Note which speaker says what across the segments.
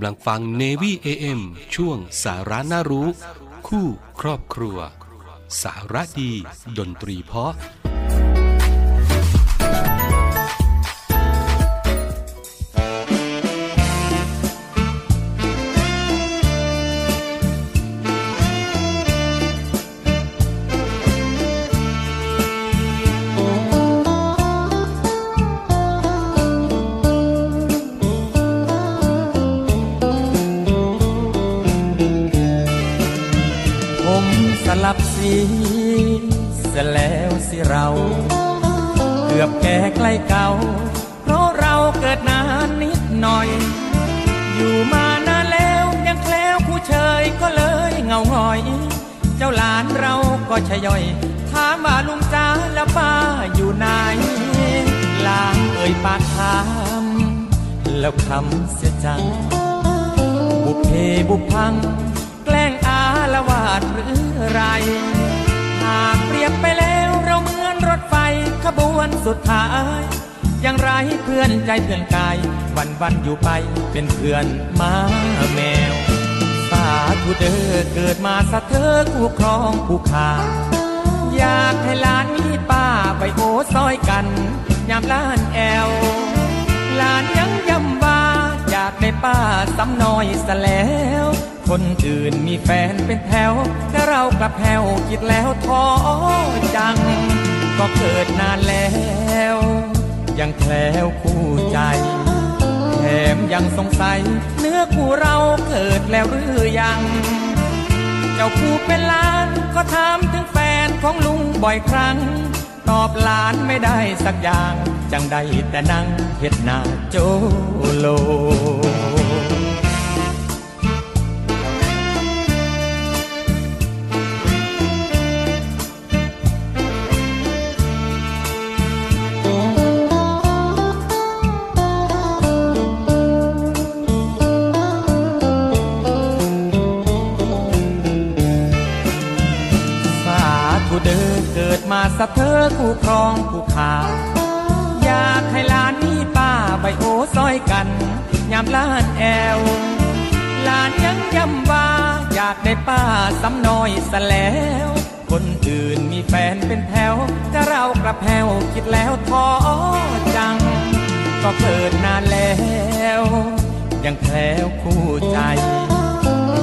Speaker 1: กำลังฟัง Navy AM ช่วงสาระน่ารู้ คู่ครอบครัว สาระดี ดนตรีเพาะ
Speaker 2: บสีเสแล้วสิเรา เกือบแก่ใกล้เก่า เพราะเราเกิดนานนิดหน่อย อยู่มานานแล้วยังแคล้วผู้เชยก็เลยเงาหอย เจ้าหลานเราก็ชย่อยถามว่าลุงจ้าแล้วป้าอยู่ไหนลางเอ่ยปากถามแล้วคำเสียจังบุพเพบุพังาดหรือไร หากเปรียบไปแล้วเราเหมือนรถไฟขบวนสุดท้าย ยังไรเพื่อนใจเพื่อนกาย วันวันอยู่ไปเป็นเพื่อนมาแมว สาธุเด้อเกิดมาสะเธอคู่ครองผู้ขา อยากให้ลานมีป้าไปโอซอยกันยามล้านแอวลานยังยำว่าอยากได้ป้าซ้ำน้อยสแล้ว คนอื่นมีแฟนเป็นแถว แต่เรากลับแถวคิดแล้วท้อจัง ก็เกิดนานแล้ว ยังแคล้วคู่ใจแถมยังสงสัย เนื้อคู่เราเกิดแล้วหรือยัง เจ้าคู่เป็นล้านก็ถามถึงแฟนของลุงบ่อยครั้ง ตอบหลานไม่ได้สักอย่าง จังได้แต่นั่งเห็ดหน้าโจโล สะเธอคู่ครองคู่ขาอยากให้ลานนี้ป้าใบโอซอยกัน ยามล้านแอวลานยังย้ำว่า อยากได้ป้าสำน้อยสแล้ว คนอื่นมีแฟนเป็นแถวจะเรากระแพวคิดแล้วท้อจัง ก็เกิดนานแล้ว ยังแคล้วคู่ใจ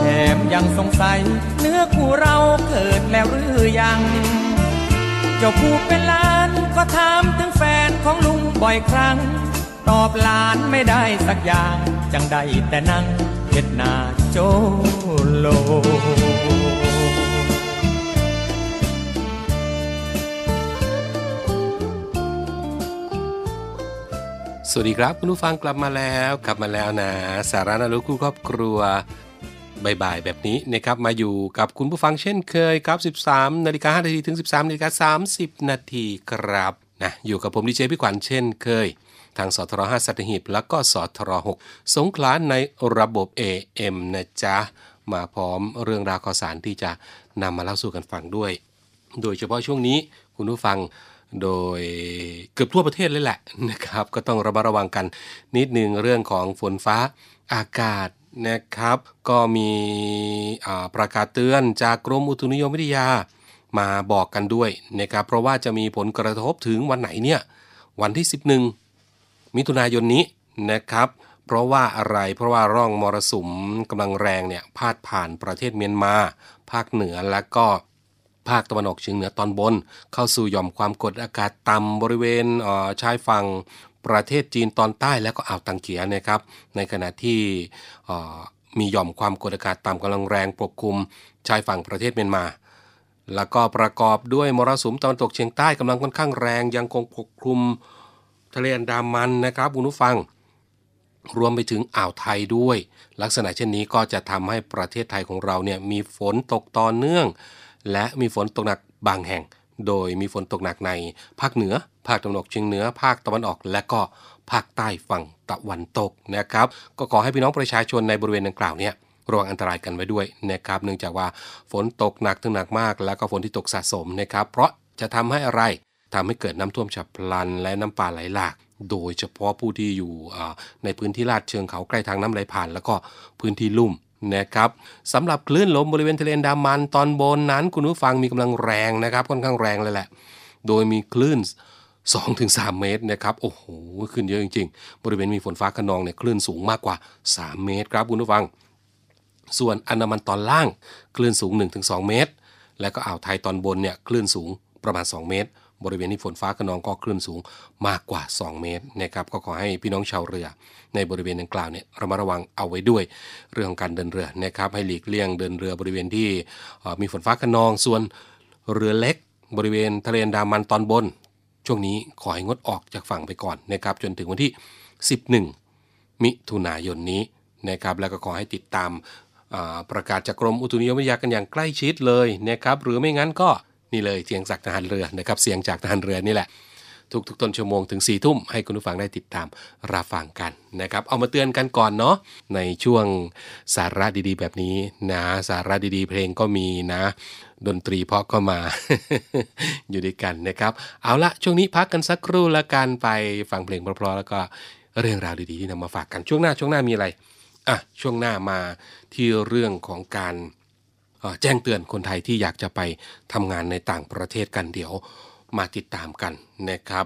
Speaker 2: แถมยังสงสัยเนื้อคู่เราเกิดแล้วหรือยัง เจ้าผู้เป็นล้านก็ถามถึงแฟนของลุงบ่อยครั้ง ตอบหลานไม่ได้สักอย่าง จังไดแต่นั่งเห็ดนาโจโล
Speaker 1: สวัสดีครับ คุณผู้ฟังกลับมาแล้ว กลับมาแล้วนะ สาระนารุคู่ครอบครัว บ่ายๆแบบนี้นะครับมาอยู่กับคุณผู้ฟังเช่นเคยครับ 13นาฬิกา5นาทีถึง 13นาฬิกา30 นาทีครับนะอยู่กับผมดีเจพี่ขวัญเช่นเคย ทางสทร5สัตหีบแล้วก็สทร6สงขลาในระบบ AM นะจ๊ะ มาพร้อมเรื่องราวข่าวสารที่จะนำมาเล่าสู่กันฟังด้วย โดยเฉพาะช่วงนี้คุณผู้ฟังโดยเกือบทั่วประเทศเลยแหละนะครับ ก็ต้องระมัดระวังกันนิดนึงเรื่องของฝนฟ้าอากาศ นะครับ ก็มีประกาศเตือนจากกรมอุตุนิยมวิทยามาบอกกันด้วยนะครับ เพราะว่าจะมีผลกระทบถึงวันไหนเนี่ย วันที่ 11 มิถุนายนนี้นะครับ เพราะว่าอะไรเพราะว่าร่องมรสุมกำลังแรงเนี่ยพาดผ่านประเทศเมียนมา ภาคเหนือและก็ภาคตะวันออกเฉียงเหนือตอนบน เข้าสู่หย่อมความกดอากาศต่ำบริเวณชายฝั่ง ประเทศจีนตอนใต้และก็อ่าวตังเกียนะครับ ในขณะที่มีหย่อมความกดอากาศต่ำกำลังแรงปกคลุมชายฝั่งประเทศเมียนมา แล้วก็ประกอบด้วยมรสุมตะวันตกเฉียงใต้กำลังค่อนข้างแรงยังคงปกคลุมทะเลอันดามันนะครับคุณผู้ฟัง รวมไปถึงอ่าวไทยด้วย ลักษณะเช่นนี้ก็จะทำให้ประเทศไทยของเราเนี่ยมีฝนตกต่อเนื่อง และมีฝนตกหนักบางแห่ง โดยมีฝนตกหนักในภาคเหนือ ภาคตะวันออกเฉียงเหนือ ภาคตะวันออก และก็ภาคใต้ฝั่งตะวันตกนะครับ ก็ขอให้พี่น้องประชาชนในบริเวณดังกล่าวเนี่ยระวังอันตรายกันไว้ด้วยนะครับ เนื่องจากว่าฝนตกหนักถึงหนักมาก แล้วก็ฝนที่ตกสะสมนะครับ เพราะจะทำให้อะไรทำให้เกิดน้ำท่วมฉับพลัน และน้ำป่าไหลหลาก โดยเฉพาะผู้ที่อยู่ในพื้นที่ลาดเชิงเขาใกล้ทางน้ำไหลผ่าน แล้วก็พื้นที่ลุ่ม นะครับสำหรับคลื่นลมบริเวณทะเลอันดามันตอนบนนั้น คุณผู้ฟังมีกำลังแรงนะครับ ค่อนข้างแรงเลยแหละ โดยมีคลื่น 2-3 เมตรนะครับโอ้โหขึ้นเยอะจริง ๆ บริเวณมีฝนฟ้าขนองเนี่ยคลื่นสูงมากกว่า 3 เมตรครับคุณผู้ฟัง ส่วนอันดามันตอนล่างคลื่นสูง 1-2 เมตร และก็อ่าวไทยตอนบนเนี่ยคลื่นสูงประมาณ 2 เมตร บริเวณที่ฝนฟ้าขนองก็คลื่นสูงมากกว่า 2 เมตรนะครับก็ขอให้พี่น้องชาวเรือ ในบริเวณดังกล่าวเนี่ยระมัดระวังเอาไว้ด้วย เรื่องของการเดินเรือนะครับให้หลีกเลี่ยงเดินเรือบริเวณที่มีฝนฟ้าขนองส่วนเรือเล็ก บริเวณทะเลนดามันตอนบน ช่วงนี้ขอให้งดออกจากฝั่งไปก่อนนะครับจนถึงวันที่ 11 มิถุนายนนี้นะครับแล้วก็ขอให้ติดตามประกาศจากกรมอุตุนิยมวิทยากันอย่างใกล้ชิดเลยนะครับหรือไม่งั้นก็ นี่เลยเสียงจากทหารเรือนะครับเสียงจากทหารเรือนี่แหละทุกทุกต้นชั่วโมงถึง4ี่ทุ่มให้คุณผู้ฟังได้ติดตามรับฟังกันนะครับ เอามาเตือนกันก่อนเนาะในช่วงสาระดีๆ แบบนี้นะสาระดีๆ เพลงก็มีนะ ดนตรีเพาะก็มาอยู่ด้วยกันนะครับ เอาละช่วงนี้พักกันสักครู่ละกันไปฟังเพลงเพราะๆแล้วก็เรื่องราวดีๆที่นำมาฝากกันช่วงหน้าช่วงหน้ามีอะไรอะช่วงหน้ามาที่เรื่องของการ แจ้งเตือนคนไทยที่อยากจะไปทำงานในต่างประเทศกันเดี๋ยวมาติดตามกันนะครับ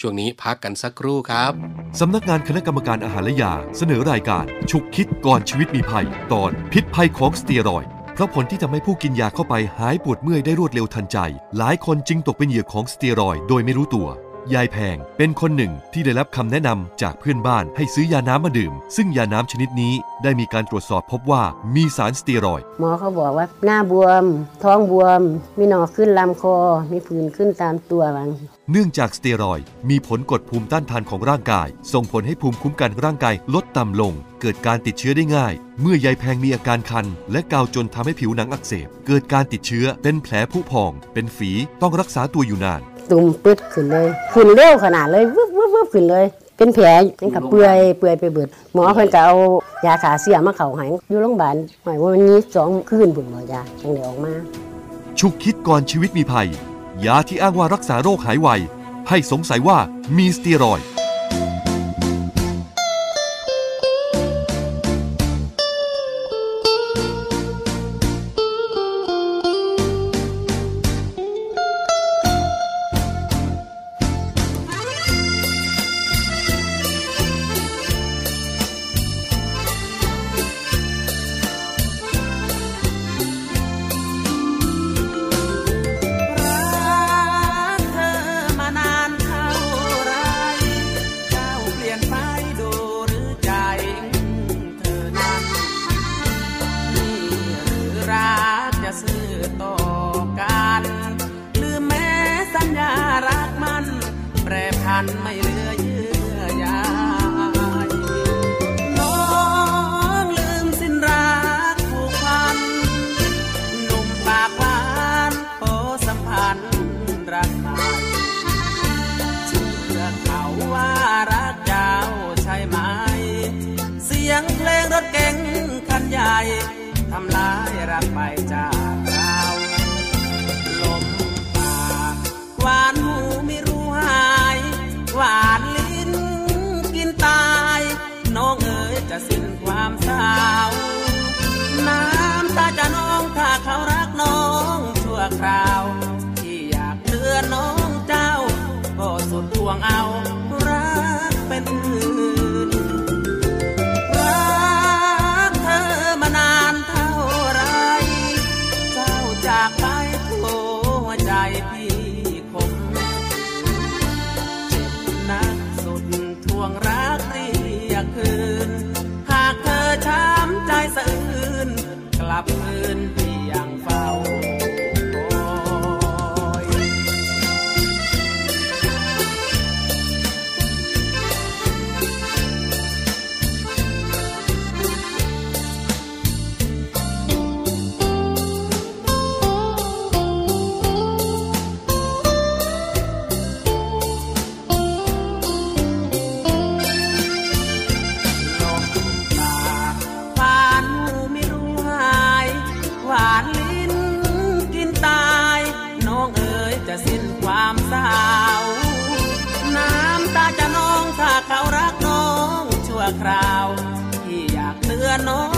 Speaker 1: ช่วงนี้พักกันสักครู่ครับ
Speaker 3: สำนักงานคณะกรรมการอาหารและยาเสนอรายการ ฉุกคิดก่อนชีวิตมีภัย ตอนพิษภัยของสเตียรอยเพราะผลที่ทำให้ผู้กินยาเข้าไปหายปวดเมื่อยได้รวดเร็วทันใจ หลายคนจึงตกเป็นเหยื่อของสเตียรอยโดยไม่รู้ตัว ยายแพง เป็นคนหนึ่งที่ได้รับคำแนะนำจากเพื่อนบ้านให้ซื้อยาน้ำมาดื่ม ซึ่งยาน้ำชนิดนี้ได้มีการตรวจสอบพบว่ามีสารสเตียรอยด์
Speaker 4: หมอเขาบอกว่าหน้าบวม ท้องบวม มีหนองขึ้นลำคอ มีผื่นขึ้นตามตัวบาง
Speaker 3: เนื่องจากสเตียรอยด์มีผลกดภูมิต้านทานของร่างกาย ส่งผลให้ภูมิคุ้มกันร่างกายลดต่ำลง เกิดการติดเชื้อได้ง่าย เมื่อยายแพงมีอาการคัน และกาวจนทำให้ผิวหนังอักเสบ เกิดการติดเชื้อเป็นแผลผุพอง เป็นฝีต้องรักษาตัวอยู่นาน
Speaker 4: ตุ่มปึ๊ดขึ้นเลย ขึ้นเร็วขนาดเลยวึบวึบวึบขึ้นเลย เป็นแผลเป็นกับเปื่อยเปื่อยไปเบิด หมอเพิ่นก็เอายาขาเสียมาเข่าหายอยู่โรงพยาบาลหมายว่าวันนี้สองคืนผุนหมอยาจังเดียวออกมา
Speaker 3: ชุกคิดก่อนชีวิตมีภัย ยาที่อ้างว่ารักษาโรคหายไว ให้สงสัยว่ามีสเตียรอยด์
Speaker 5: ว่ารักเจ้าใช่ไหม เสียงเพลงรถเก๋งคันใหญ่ทำลายรักไปจากเราลมปากหวานหูไม่รู้หาย หวานลิ้นกินตาย น้องเอ๋ยจะสิ้นความเศร้าน้ำตาจะน้องถ้าเขารักน้องชั่วคราว ที่อยากเตือนน้องเจ้า ก็สุดทวงเอา ห่วงรัก คราว ที่อยากเตือนน้อง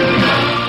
Speaker 6: 5683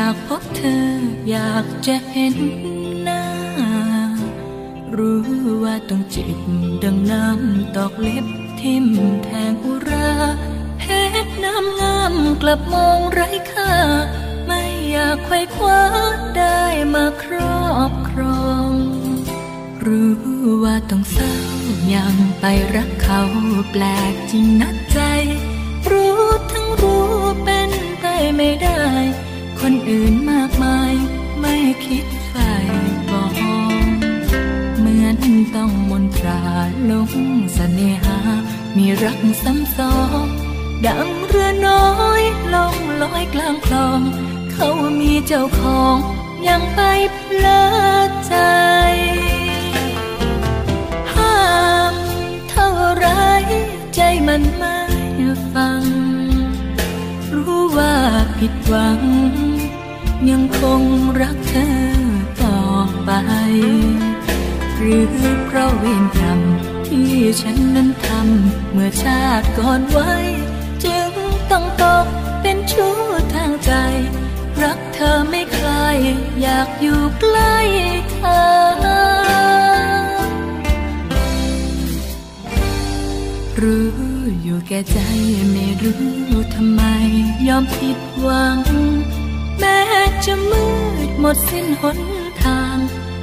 Speaker 7: อยากพบเธอ อยากจะเห็นหน้า รู้ว่าต้องเจ็บดังน้ำตอกเล็บทิ่มแทงอุราเพชรน้ำงามกลับมองไร้ค่า ไม่อยากไขว้คว้าได้มาครอบครอง รู้ว่าต้องเศร้ายังไปรักเขาแปลกจริงนักใจ รู้ทั้งรู้เป็นไปไม่ได้ คนอื่นมากมาย ไม่คิดใฝ่บอกเหมือนต้องมนตราลงเสน่หา มีรักซ้ำซ้อนดังเรือน้อยลงลอยกลางคลอง เขามีเจ้าของยังไปเพลิดใจห้ามเท่าไรใจมันไม่ฟัง รู้ว่าผิดหวัง ยังคงรักเธอต่อไป หรือเพราะเวรกรรมที่ฉันนั้นทำเมื่อชาติก่อนไว้ จึงต้องตกเป็นชู้ทางใจ รักเธอไม่คลายอยากอยู่ใกล้เธอ รู้อยู่แก่ใจไม่รู้ทำไม ยอมผิดหวัง แม้จะมืดหมดสิ้นหนทาง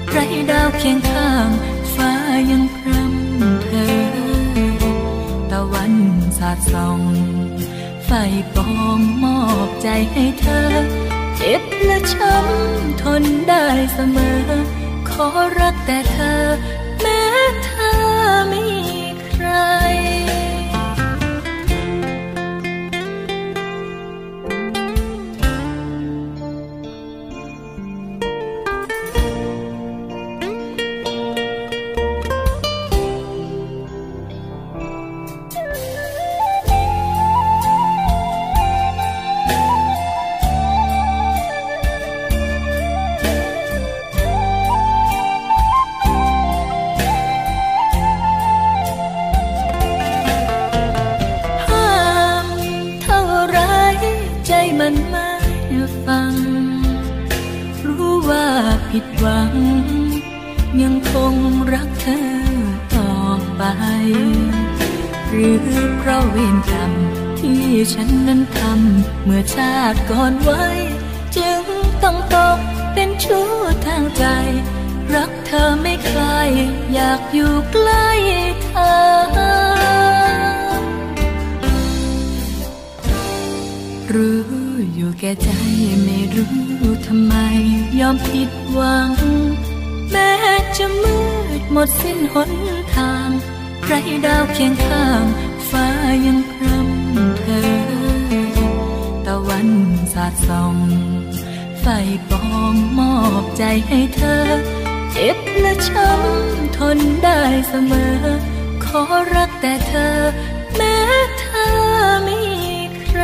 Speaker 7: ไรดาวเคียงข้างฟ้ายังพรำเธอตะวันสาดส่องไฟปองมอบใจให้เธอ เจ็บและช้ำทนได้เสมอ ขอรักแต่เธอ แม้เธอไม่มีใคร ผิดหวัง ยังคงรักเธอต่อไป หรือเพราะเวรกรรมที่ฉันนั้นทำเมื่อชาติก่อนไว้ จึงต้องตกเป็นชู้ทางใจ รักเธอไม่คลายอยากอยู่ใกล้เธอรู้อยู่แก่ใจไม่รู้ทำไม ยอมผิด หวัง แม้จะมืดหมดสิ้นหนทางไรดาวเคียงข้าง ฟ้ายังพรำเธอ ตะวันสาดส่อง ไฟปองมอบใจให้เธอ เจ็บและช้ำทนได้เสมอ ขอรักแต่เธอ แม้เธอไม่มีใคร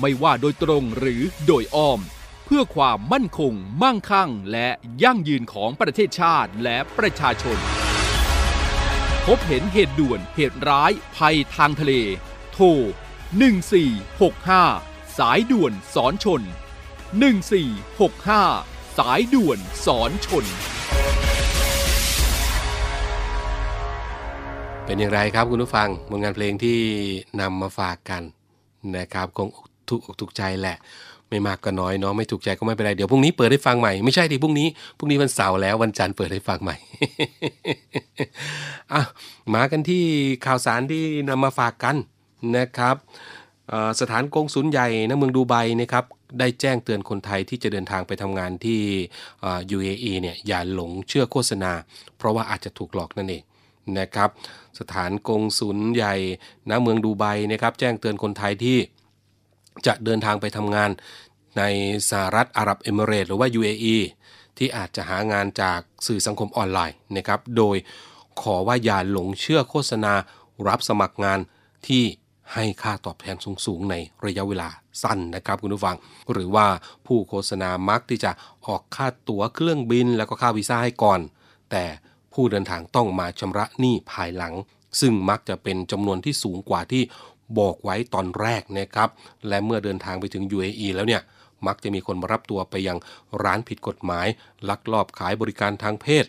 Speaker 6: ไม่ว่าโดยตรงหรือโดยอ้อม เพื่อความมั่นคง มั่งคั่ง และยั่งยืนของประเทศชาติและประชาชน พบเห็นเหตุด่วนเหตุร้าย ภัยทางทะเล โทร 1465 สายด่วนสอนชน 1465 สายด่วนสอนชน
Speaker 1: เป็นอย่างไรครับคุณผู้ฟังผลงานเพลงที่นำมาฝากกันนะครับคง ถูกอกถูกใจแหละ ไม่มากก็น้อยเนาะไม่ถูกใจก็ไม่เป็นไร เดี๋ยวพรุ่งนี้เปิดให้ฟังใหม่ ไม่ใช่ดิพรุ่งนี้พรุ่งนี้วันเสาร์แล้ววันจันทร์เปิดให้ฟังใหม่อะมากันที่ข่าวสารที่นำมาฝากกันนะครับสถานกงสุลใหญ่ณเมืองดูไบนะครับได้แจ้งเตือนคนไทยที่จะเดินทางไปทำงานที่ UAE เนี่ยอย่าหลงเชื่อโฆษณา เพราะว่าอาจจะถูกหลอกนั่นเองนะครับ สถานกงศูนย์ใหญ่ณเมืองดูไบนะครับ แจ้งเตือนคนไทยที่ จะเดินทางไปทำงานในสหรัฐอาหรับเอมิเรตส์หรือว่า UAE ที่อาจจะหางานจากสื่อสังคมออนไลน์นะครับ โดยขอว่าอย่าหลงเชื่อโฆษณารับสมัครงานที่ให้ค่าตอบแทนสูงๆในระยะเวลาสั้นนะครับคุณผู้ฟัง หรือว่าผู้โฆษณามักที่จะออกค่าตั๋วเครื่องบิน แล้วก็ค่าวีซ่าให้ก่อน แต่ผู้เดินทางต้องมาชำระหนี้ภายหลัง ซึ่งมักจะเป็นจำนวนที่สูงกว่าที่ บอกไว้ตอนแรกนะครับ และเมื่อเดินทางไปถึง UAE แล้วเนี่ย มักจะมีคนมารับตัวไปยังร้านผิดกฎหมาย ลักลอบขายบริการทางเพศ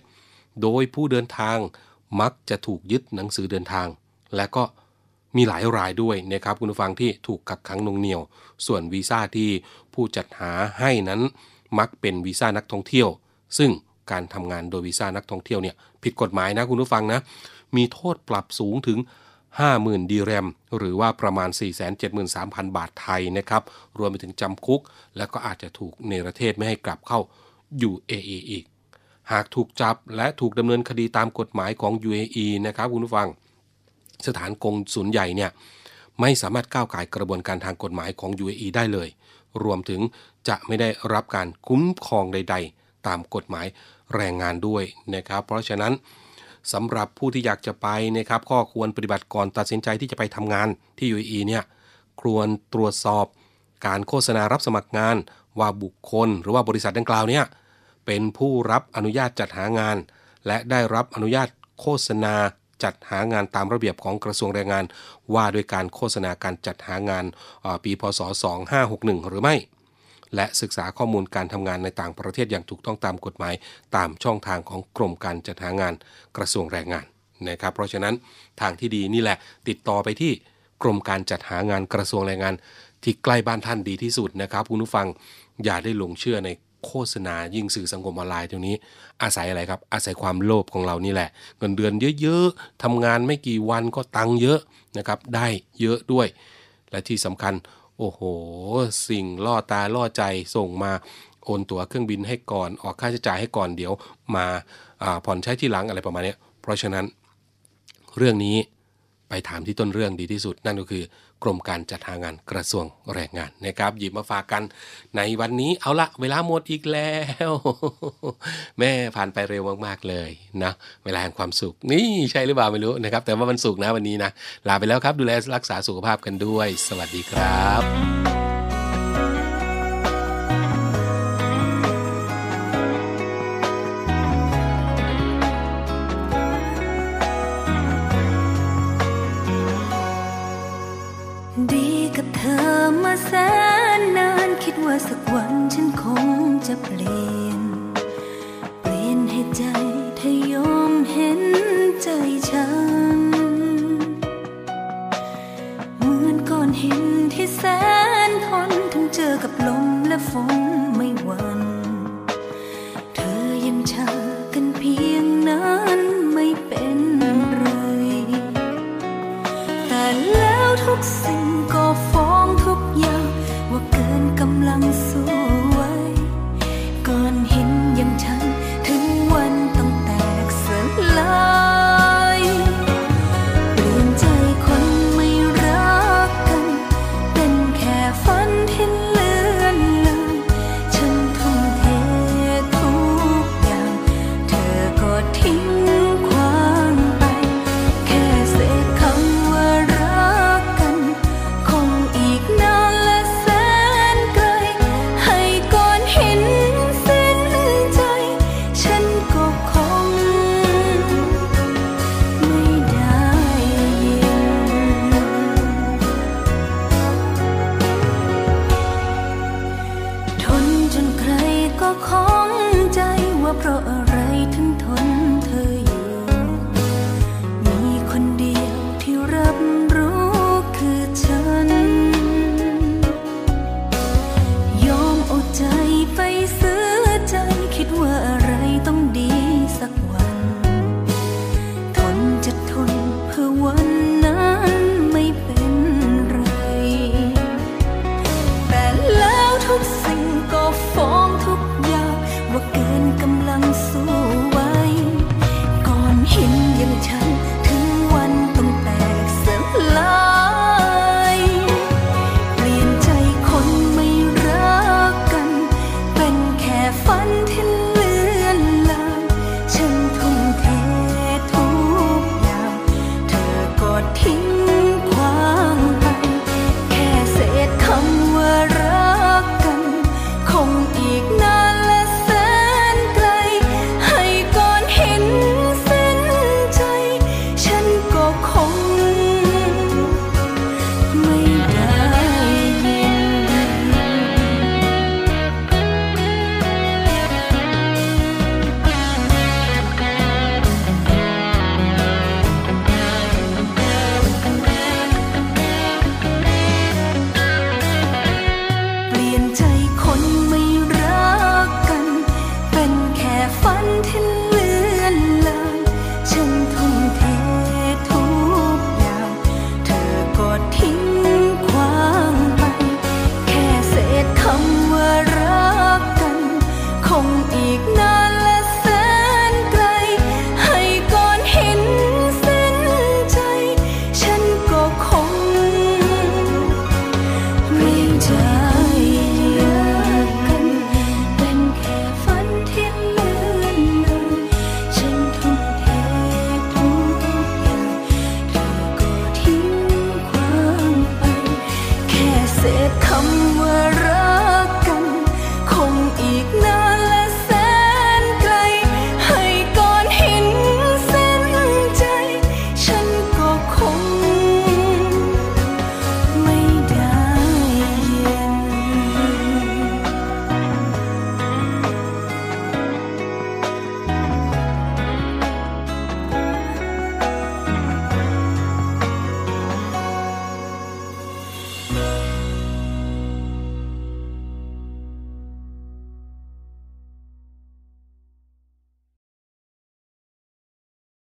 Speaker 1: โดยผู้เดินทางมักจะถูกยึดหนังสือเดินทาง และก็มีหลายรายด้วยนะครับคุณผู้ฟังที่ถูกกักขังนงเหนียว ส่วนวีซ่าที่ผู้จัดหาให้นั้นมักเป็นวีซ่านักท่องเที่ยว ซึ่งการทำงานโดยวีซ่านักท่องเที่ยวเนี่ยผิดกฎหมายนะคุณผู้ฟังนะมีโทษปรับสูงถึง 50,000 ดีแรม หรือว่าประมาณ 473,000 บาทไทยนะครับ รวมไปถึงจำคุก แล้วก็อาจจะถูกเนรเทศไม่ให้กลับเข้า UAE อีก หากถูกจับและถูกดำเนินคดีตามกฎหมายของ UAE นะครับคุณผู้ฟัง สถานกงศูนย์ใหญ่เนี่ยไม่สามารถก้าวไก่กระบวนการทางกฎหมายของ UAE ได้เลย รวมถึงจะไม่ได้รับการคุ้มครองใด ๆ ตามกฎหมายแรงงานด้วยนะครับ เพราะฉะนั้น สำหรับผู้ที่อยากจะไปนะครับข้อควรปฏิบัติก่อนตัดสินใจที่จะไปทำงานที่ UAE เนี่ยควรตรวจสอบการโฆษณารับสมัครงานว่าบุคคล หรือว่าบริษัทดังกล่าวเนี่ยเป็นผู้รับอนุญาตจัดหางาน และได้รับอนุญาตโฆษณาจัดหางานตามระเบียบของกระทรวงแรงงาน ว่าด้วยการโฆษณาการจัดหางานเอ่อปีพศ 2561 หรือไม่ และศึกษาข้อมูลการทำงานในต่างประเทศอย่างถูกต้องตามกฎหมาย ตามช่องทางของกรมการจัดหางานกระทรวงแรงงานนะครับ เพราะฉะนั้นทางที่ดีนี่แหละ ติดต่อไปที่กรมการจัดหางานกระทรวงแรงงาน ที่ใกล้บ้านท่านดีที่สุดนะครับคุณผู้ฟังอย่าได้หลงเชื่อในโฆษณายิ่งสื่อสังคมออนไลน์ตรงนี้ อาศัยอะไรครับ อาศัยความโลภของเรานี่แหละ เงินเดือนเยอะๆทำงานไม่กี่วันก็ตังค์เยอะนะครับ ได้เยอะด้วย และที่สำคัญ โอ้โห สิ่งล่อตาล่อใจส่งมาโอนตั๋วเครื่องบินให้ก่อนออกค่าใช้จ่ายให้ก่อนเดี๋ยว มาผ่อนใช้ที่หลังอะไรประมาณนี้เพราะฉะนั้น เรื่องนี้ไปถามที่ต้นเรื่องดีที่สุดนั่นก็คือ กรมการจัดหางานกระทรวงแรงงานนะครับหยิบมาฝากกันในวันนี้เอาละเวลาหมดอีกแล้ว แม่ผ่านไปเร็วมากๆเลยนะเวลาแห่งความสุข นี่ใช่หรือเปล่าไม่รู้นะครับ แต่ว่ามันสุขนะวันนี้นะลาไปแล้วครับดูแลรักษาสุขภาพกันด้วย สวัสดีครับ